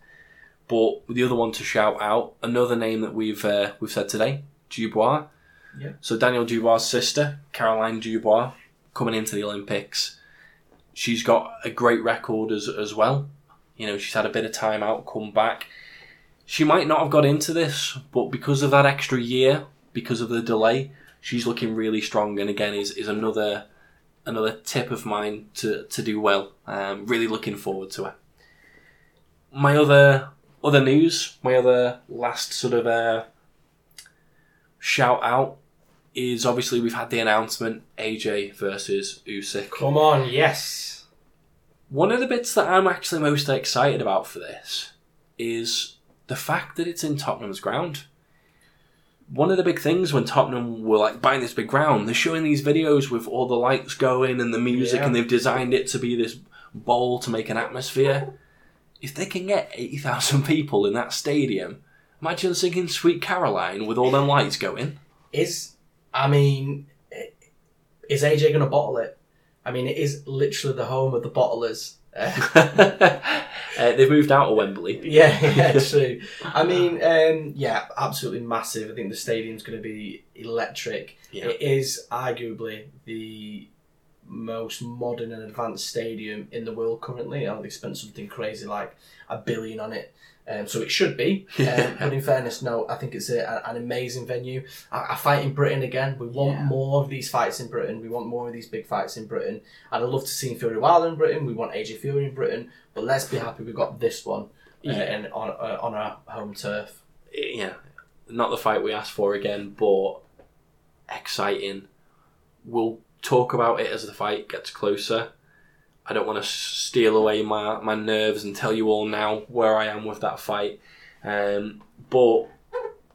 but the other one to shout out, another name that we've uh, we've said today, Dubois. Yeah. So Daniel Dubois' sister, Caroline Dubois, coming into the Olympics. She's got a great record as as well. You know, she's had a bit of time out, come back. She might not have got into this, but because of that extra year, because of the delay, she's looking really strong. And again, is is another another tip of mine to to do well. Um, really looking forward to her. My other other news, my other last sort of uh, shout out is obviously we've had the announcement AJ versus Usyk. Come on, yes. One of the bits that I'm actually most excited about for this is the fact that it's in Tottenham's ground. One of the big things when Tottenham were like buying this big ground, they're showing these videos with all the lights going and the music, Yeah. and they've designed it to be this bowl to make an atmosphere. If they can get 80,000 people in that stadium, imagine singing Sweet Caroline with all them lights going. Is I mean, is AJ going to bottle it? I mean, it is literally the home of the bottlers. Uh, they've moved out of Wembley. yeah, yeah, true. I mean, um, yeah, absolutely massive. I think the stadium's going to be electric. Yeah. It is arguably the most modern and advanced stadium in the world currently. I know they spent something crazy like a billion on it. Um, so it should be, um, but in fairness, no. I think it's a, a- an amazing venue. I, I fight in Britain again. We want Yeah. more of these fights in Britain. We want more of these big fights in Britain. And I'd love to see Fury Wilder in Britain. We want AJ Fury in Britain. But let's be happy we've got this one uh, Yeah. and on uh, on our home turf. yeah, not the fight we asked for again, but exciting. We'll talk about it as the fight gets closer. I don't want to steal away my, my nerves and tell you all now where I am with that fight. Um, but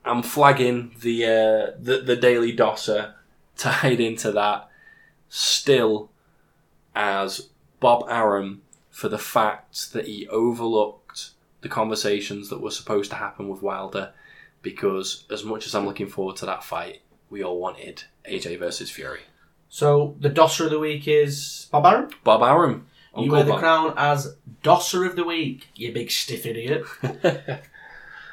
I'm flagging the, uh, the the Daily Dosser tied into that still as Bob Arum for the fact that he overlooked the conversations that were supposed to happen with Wilder because as much as I'm looking forward to that fight, we all wanted AJ versus Fury. So the Dosser of the week is Bob Arum. Bob Arum. You Uncle wear the Bob. crown as Dosser of the week, you big stiff idiot.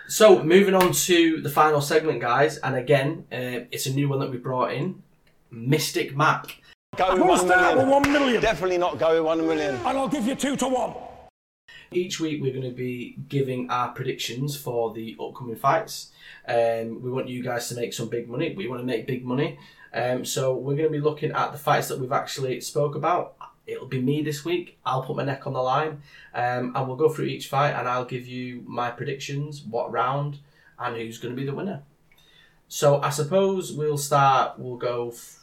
so moving on to the final segment, guys, and again, uh, it's a new one that we brought in, Mystic Mac. Go with We'll one start with million. one million, Definitely not go with one million. and I'll give you two to one. Each week, we're going to be giving our predictions for the upcoming fights. Um, we want you guys to make some big money. We want to make big money. Um, so we're going to be looking at the fights that we've actually spoke about. It'll be me this week. I'll put my neck on the line, um, and we'll go through each fight, and I'll give you my predictions, what round, and who's going to be the winner. So I suppose we'll start. We'll go. F-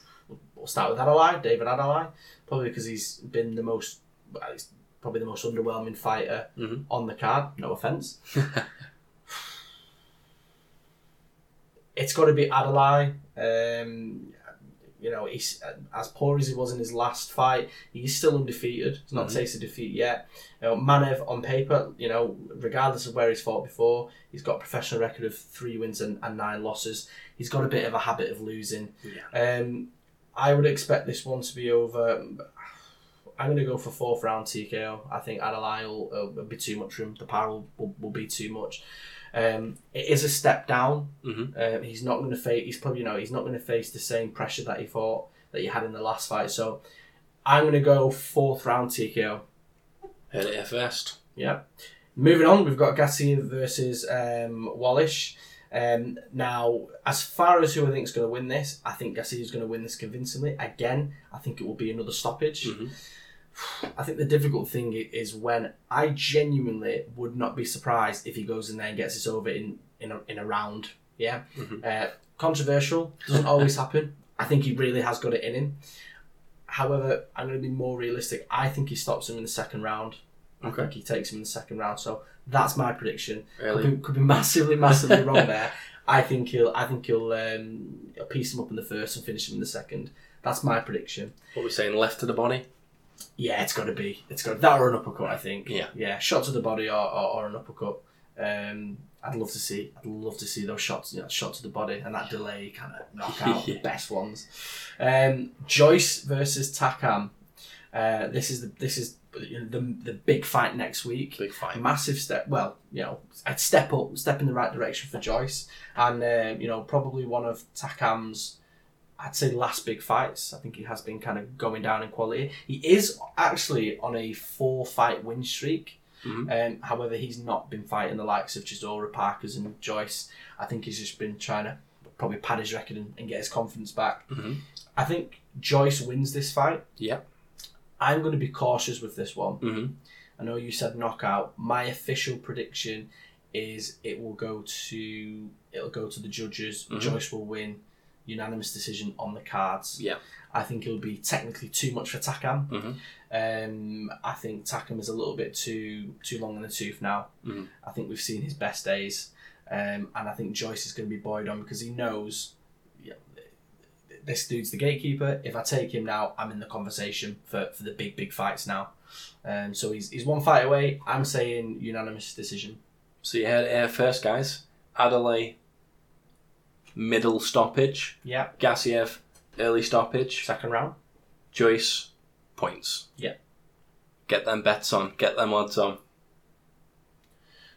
we'll start with Adeleye, David Adeleye, probably because he's been the most. Well, he's probably the most underwhelming fighter Mhm. on the card. No offense. it's got to be Adeleye. Um, you know, he's as poor as he was in his last fight. He's still undefeated. He's not tasted defeat yet. You know, Manev on paper, you know, regardless of where he's fought before, he's got a professional record of three wins and, and nine losses. He's got a bit of a habit of losing. Um, I would expect this one to be over. I'm going to go for fourth round TKO. I think Adeleye will, uh, be too much for him. The power will, will, will be too much. Um, it is a step down. Mhm. Um, he's not going to face. He's probably you know he's not going to face the same pressure that he fought that he had in the last fight. So I'm going to go fourth round TKO. Heard it first. Yeah. Moving on, we've got Gassiev versus um, Wallisch. Um, now, as far as who I think is going to win this, I think Gassiev is going to win this convincingly. Again, I think it will be another stoppage. Mhm. I think the difficult thing is when I genuinely would not be surprised if he goes in there and gets this over in in a, in a round. Yeah, Mhm. uh, controversial doesn't always happen. I think he really has got it in him. However, I'm going to be more realistic. I think he stops him in the second round. I Okay. think he takes him in the second round. So that's my prediction. Really? Could be, could be massively, massively wrong there. I think he'll. I think he'll um, piece him up in the first and finish him in the second. That's my prediction. What are we saying? Left to the body? Yeah, it's got to be. It's got that or an uppercut. I think. Yeah. Yeah, shot to the body or, or, or an uppercut. Um, I'd love to see. I'd love to see those shots. You know, shot to the body and that delay kind of knock out the best ones. Um, Joyce versus Takam. Uh, this is the this is the the big fight next week. Big fight. Massive step. Well, you know, I'd step up, step in the right direction for Joyce, and um, you know, probably one of Takam's. I'd say last big fights. I think he has been kind of going down in quality. He is actually on a four fight win streak. Mhm. Um, however, he's not been fighting the likes of Chisora, Parkers, and Joyce. I think he's just been trying to probably pad his record and, and get his confidence back. Mhm. I think Joyce wins this fight. Yeah. I'm going to be cautious with this one. hmm I know you said knockout. My official prediction is it will go to it'll go to the judges. Mhm. Joyce will win unanimous decision on the cards. Yeah. I think it'll be technically too much for Takam. Mhm. Um, I think Takam is a little bit too too long in the tooth now. Mhm. I think we've seen his best days, um, and I think Joyce is going to be buoyed on because he knows. Yeah, this dude's the gatekeeper. If I take him now, I'm in the conversation for, for the big, big fights now. Um, so he's, he's one fight away. I'm saying unanimous decision. So you heard it here first, guys. Adeleye, middle stoppage. Yeah. Gassiev, early stoppage. Second round. Joyce, points. Yeah. Get them bets on. Get them odds on.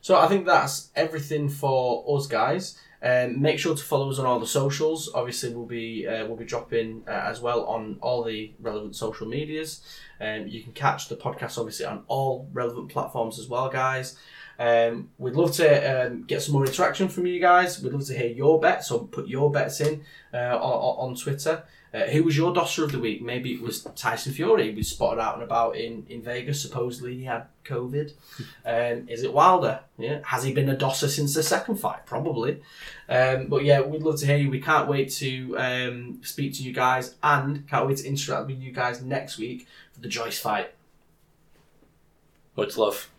So I think that's everything for us guys. Um, make sure to follow us on all the socials. Obviously, we'll be uh, we'll be dropping uh, as well on all the relevant social medias. Um, you can catch the podcast obviously on all relevant platforms as well, guys. Um, we'd love to um, get some more interaction from you guys. We'd love to hear your bets, or put your bets in uh, on, on Twitter. Uh, who was your dosser of the week? Maybe it was Tyson Fury. We spotted out and about in, in Vegas. Supposedly he had COVID. Um, is it Wilder? Yeah. Has he been a dosser since the second fight? Probably. Um, but yeah, we'd love to hear you. We can't wait to um, speak to you guys and can't wait to interact with you guys next week for the Joyce fight. Much love.